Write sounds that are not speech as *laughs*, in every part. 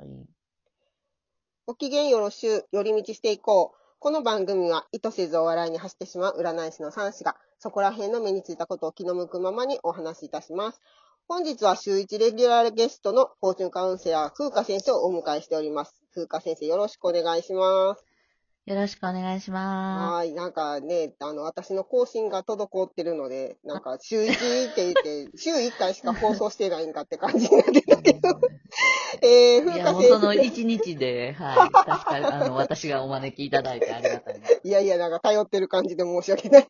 はい。ご機嫌よろしゅう、寄り道していこう。この番組は意図せずお笑いに走ってしまう占い師の三子が、そこら辺の目についたことを気の向くままにお話しいたします。本日は週一レギュラーゲストのフォーチュンカウンセラー、風花先生をお迎えしております。風花先生、よろしくお願いします。よろしくお願いしまはい。なんかね、あの、私の更新が滞ってるので、なんか週一って言って、*laughs* 週一回しか放送してないんかって感じになってたけど。*laughs* えー、す。いや、風花先もうその生。一日で、はい。確かに、*laughs* あの、私がお招きいただいてありがたいな。いやいや、なんか頼ってる感じで申し訳ない。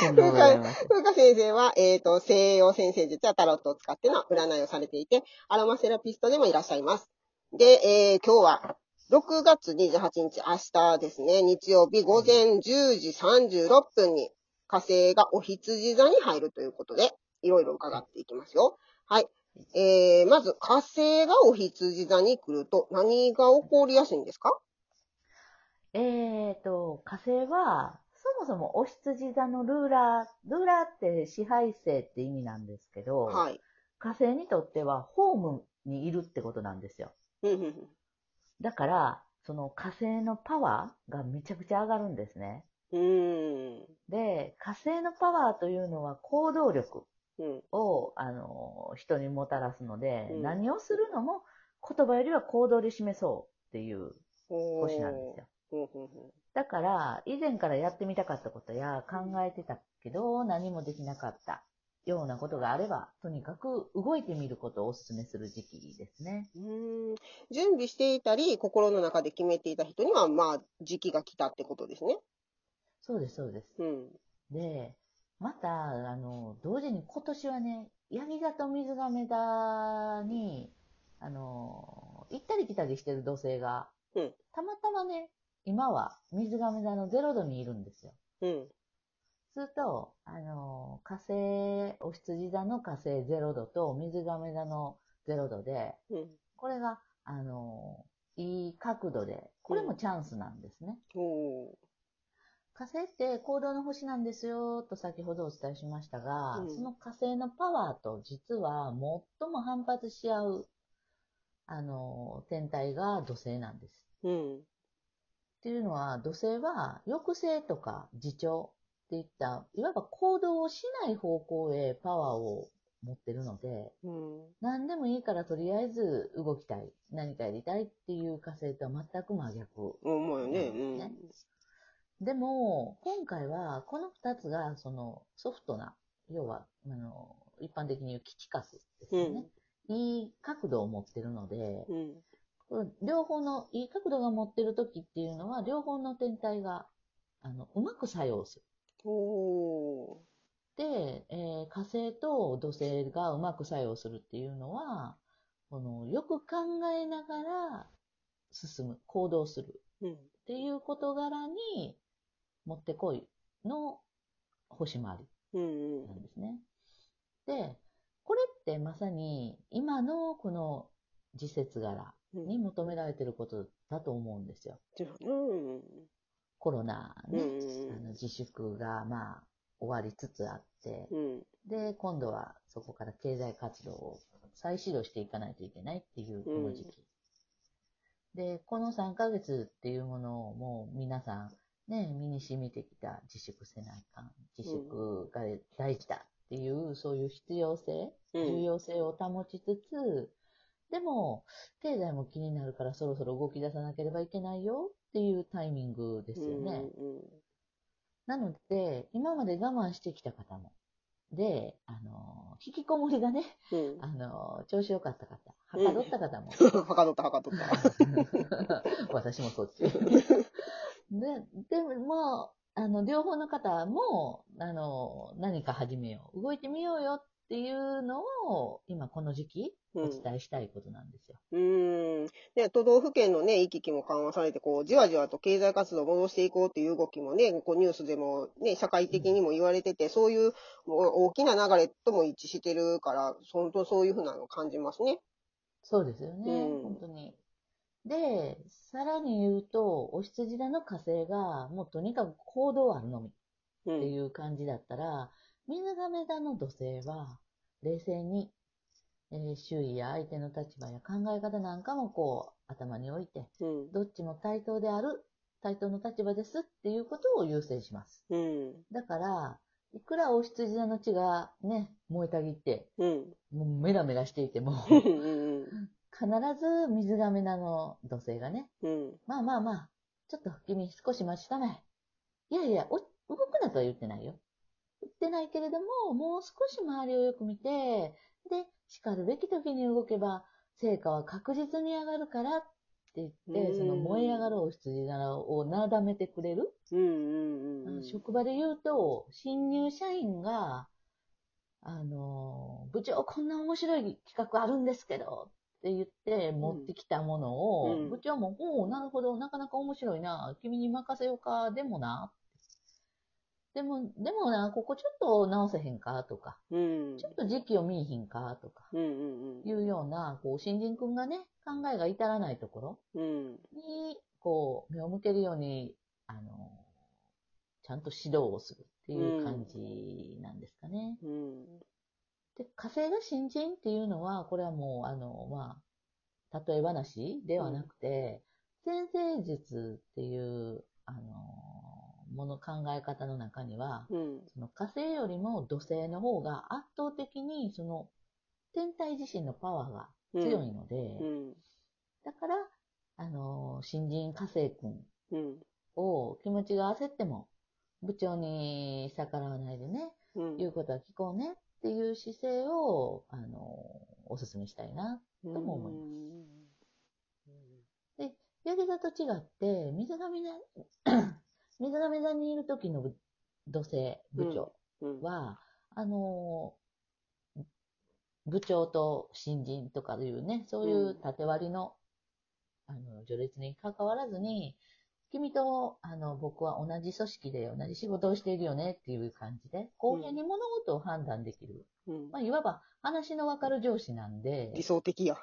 とんでもございません。風花先生は、えっ、と、西洋先生術やタロットを使っての占いをされていて、アロマセラピストでもいらっしゃいます。で、えー今日は、6月28日、明日ですね、日曜日午前10時36分に火星がお羊座に入るということで、いろいろ伺っていきますよ。はい。えー、まず、火星がお羊座に来ると何が起こりやすいんですか？えーと、火星は、そもそもお羊座のルーラー、ルーラーって支配性って意味なんですけど、はい。火星にとってはホームにいるってことなんですよ。だから、その火星のパワーがめちゃくちゃ上がるんですね。うーん。で、火星のパワーというのは行動力うん。を、あの、人にもたらすので、うん何をするのも言葉よりは行動で示そうっていう星なんですよ。だから、以前からやってみたかったことや考えてたけど、何もできなかったようなことがあれば、とにかく動いてみることをお勧めする時期ですね。うーん準備していたり、心の中で決めていた人には、まあ、時期が来たってことですね。そうです、そうです。うん。で、また、あの、同時に今年はね、ヤギ座と水亀座に、あの、行ったり来たりしてる土星が、うんたまたまね、今は水亀座の0度にいるんですよ。うん。すると、あの、火星、お羊座の火星0度と水亀座の0度で、うん。これが、あの、いい角度で、これもチャンスなんですね。おー火星って行動の星なんですよ、と先ほどお伝えしましたが、うんその火星のパワーと実は最も反発し合う、あの、天体が土星なんです。うん。っていうのは、土星は抑制とか自重っていった、いわば行動をしない方向へパワーを持ってるので、うん。何でもいいからとりあえず動きたい、何かやりたいっていう火星とは全く真逆うん、まあね。うん。ねでも、今回は、この二つが、その、ソフトな、要は、あの、一般的に言う基地核ですよね。いい角度を持ってるので、うん。両方の、いい角度が持ってる時っていうのは、両方の天体が、あの、うまく作用する。おで、えー火星と土星がうまく作用するっていうのは、この、よく考えながら進む、行動する。ー。うん。っていう事柄に持ってこいの星回りうん。うんなんですね。で、これってまさに今のこの時節柄うん。に求められてることだと思うんですよ。うん。コロナね、うんあの自粛がまあ終わりつつあって、うん。で、今度はそこから経済活動を再始動していかないといけないっていうこの時期。で、この3ヶ月っていうものをもう皆さんね、身に染みてきた自粛せないかん、自粛が大事だっていう、そういう必要性、うん重要性を保ちつつ、でも、経済も気になるからそろそろ動き出さなければいけないよっていうタイミングですよね。なので、今まで我慢してきた方も。で、あの、引きこもりがね、うん。うん。あの、調子良かった方、はかどった方も。*laughs* はかどった、はかどった。*laughs* 私もそっち。で、でも、もう、あの、両方の方も、あの、何か始めよう。動いてみようよっていうのを、今この時期、おうん伝えしたいことなんですよ。うーん。ね、都道府県のね、行き来も緩和されて、こう、じわじわと経済活動を戻していこうっていう動きもね、こうニュースでもね、社会的にも言われてて、そういうもう大きな流れとも一致してるから、本当そういうふうなのを感じますね。そうですよね、うん本当に。で、さらに言うと、お羊座の火星が、もうとにかく行動あるのみ。うん。っていう感じだったら、水亀座の土星は冷静にえー周囲や相手の立場や考え方なんかもこう頭に置いて、うん。どっちも対等である、対等の立場ですっていうことを優先します。うん。だから、いくらお羊座の血がね、燃えたぎって、うん。もうメラメラしていても、うん。*laughs* 必ず水亀座の土星がね、うん。まあまあまあ、ちょっと君少し待ちたまえ。いやいや、お動くなとは言ってないよ。言ってないけれども、もう少し周りをよく見て、で、叱るべき時に動けば、成果は確実に上がるからって言って、うんその燃え上がるお羊座をなだめてくれる。うん。うん。うん。職場で言うと、新入社員が、あの、部長こんな面白い企画あるんですけど、って言って持ってきたものを、うん部長も、おおなるほど、なかなか面白いな、君に任せようか、でもな、でも、でもな、ここちょっと直せへんか、とか、うん。ちょっと時期を見いひんか、とか、うん。うん。いうような、こう、新人くんがね、考えが至らないところうん。に、こう、目を向けるように、あの、ちゃんと指導をするっていう感じなんですかね。うん。で、火星が新人っていうのは、これはもう、あの、まあ、例え話ではなくて、先生術っていう、あの、もの考え方の中には、うん。その火星よりも土星の方が圧倒的に、その、天体自身のパワーが強いので、うん。だから、あの、新人火星君うん。を気持ちが焦っても、部長に逆らわないでね、うん。言うことは聞こうねっていう姿勢を、あの、お勧めしたいな。とも思いますで、ヤギ座と違って、水上座、水上座にいる時の部土星部長うん。は、あの、部長と新人とかいうね、そういう縦割りの、あの、序列に関わらずに、君と、あの、僕は同じ組織で同じ仕事をしているよねっていう感じで、公平に物事を判断できる。うんまあ、いわば話のわかる上司なんで、理想的や。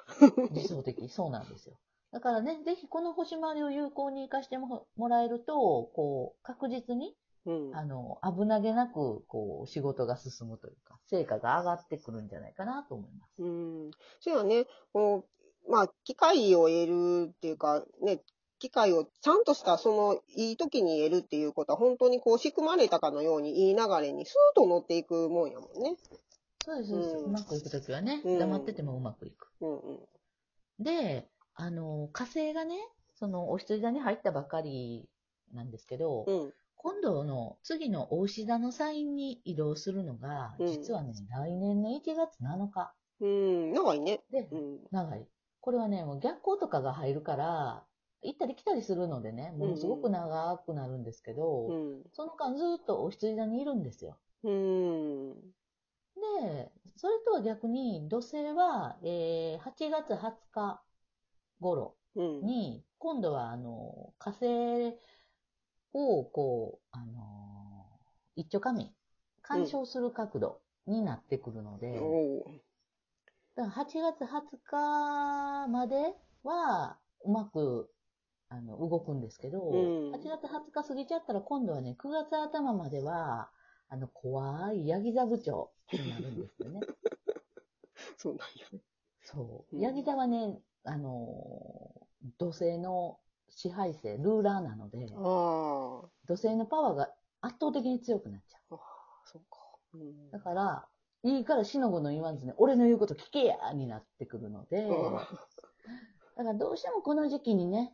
理想的、そうなんですよ。だからね、ぜひこの星回りを有効に活かしてももらえると、こう、確実に、うん。あの、危なげなく、こう、仕事が進むというか、成果が上がってくるんじゃないかなと思います。うん。そうやね、こう、まあ、機会を得るっていうか、ね、機会をちゃんとした、その、いい時に得るっていうことは、本当にこう、仕組まれたかのように、いい流れにスーッと乗っていくもんやもんね。そうです、そうです。うんうまくいくときはね、うん黙っててもうまくいく。うんうん。で、あの、火星がね、その、お羊座に入ったばかりなんですけど、うん。今度の次のお牛座のサインに移動するのが、うん実はね、来年の1月7日うん。長いね。で、うん。長い。これはね、もう逆光とかが入るから、行ったり来たりするのでね、ものすごく長くなるんですけど、うん。その間ずっとお羊座にいるんですよ。うん。で、それとは逆に、土星は、えー8月20日頃うん。に、今度は、あの、火星を、こう、あの、一丁紙、干渉する角度になってくるので、だから8月20日までは、うまく、あの、動くんですけど、うん8月20日過ぎちゃったら、今度はね、9月頭までは、あの、怖いヤギ座部長になるんですよね。*laughs* そうなんや。そう。うんヤギ座はね、あの、土星の支配性、ルーラーなので、ああ。土星のパワーが圧倒的に強くなっちゃう。そうか。うんだから、いいからしのごの言わんずね、俺の言うこと聞けやになってくるので、だからどうしてもこの時期にね、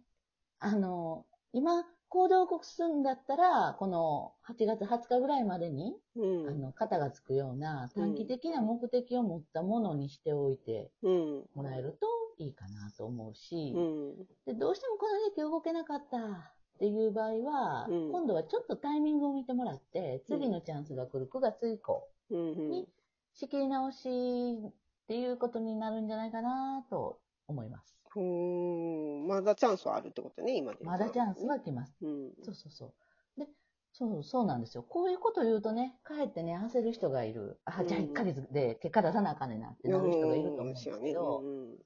あの、今、行動を起こすんだったら、この8月20日ぐらいまでに、うん。あの、肩がつくような短期的な目的を持ったものにしておいてうん。もらえるといいかなと思うし、うん。でどうしてもこの時期動けなかったっていう場合は、うん今度はちょっとタイミングを見てもらって、次のチャンスが来る9月以降うん。に仕切り直しっていうことになるんじゃないかなと思います。うん。まだチャンスはあるってことね、今で。まだチャンスは来ます。うん。そうそうそう。で、そう、そうなんですよ。こういうこと言うとね、かえってね、焦る人がいる。あ、じゃあうん1ヶ月で結果出さなあかんねんなってなる人がいると思うんですけど、うん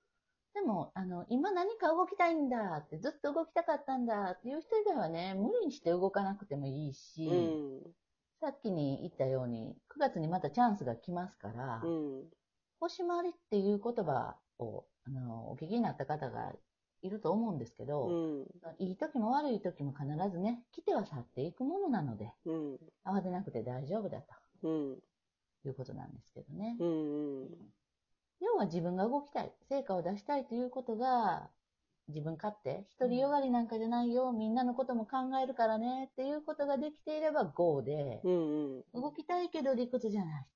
でも、あの、今何か動きたいんだって、ずっと動きたかったんだっていう人以外はね、無理にして動かなくてもいいし、うん。さっきに言ったように、9月にまたチャンスが来ますから、うん。星回りっていう言葉を、あの、お聞きになった方がいると思うんですけど、うん。いい時も悪い時も必ずね、来ては去っていくものなので、うん。慌てなくて大丈夫だとうん。いうことなんですけどね。うん。うん。要は自分が動きたい、成果を出したいということが、自分勝手、独りよがりなんかじゃないよ、みんなのことも考えるからねっていうことができていれば GO で、うん。動きたいけど理屈じゃない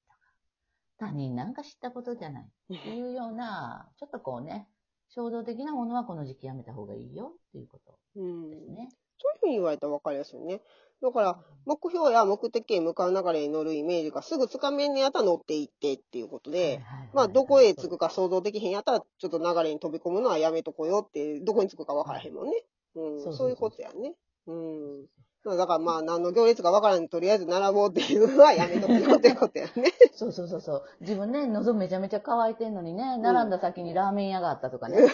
他人なんか知ったことじゃないっていうような、ちょっとこうね、衝動的なものはこの時期やめた方がいいよっていうことうん。ですね。そういうふうに言われたら分かりやすいよね。だから、目標や目的へ向かう流れに乗るイメージがすぐつかめんねやったら乗っていってっていうことで、まあ、どこへ着くか想像できへんやったら、ちょっと流れに飛び込むのはやめとこうよって、どこに着くか分からへんもんね。うん、そういうことやね。うん。だからまあ、何の行列か分からんにとりあえず並ぼうっていうのはやめとくよってことやね。*laughs* そうそうそうそう。自分ね、喉めちゃめちゃ乾いてんのにね、並んだ先にラーメン屋があったとかね。*laughs*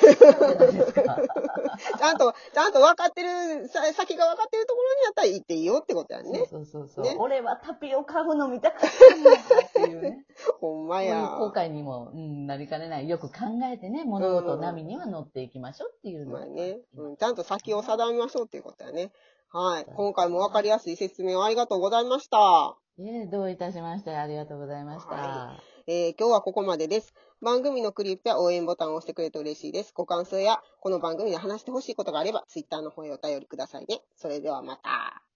*laughs* ちゃんと、ちゃんと分かってる、さ先が分かってるところにやったら行っていいよってことやね。そうそうそう。ね俺はタピオカを飲みたかったんだっていうね。ほんまや。後悔にも、うん、なりかねない。よく考えてね、物事波には乗っていきましょうっていうのがまあね、うん、ちゃんと先を定めましょうっていうことやね。はい。今回も分かりやすい説明をありがとうございました。いえ、どういたしまして、ありがとうございました。はえー今日はここまでです。番組のクリップや応援ボタンを押してくれると嬉しいです。ご感想やこの番組で話してほしいことがあれば、ツイッターの方へお便りくださいね。それではまた。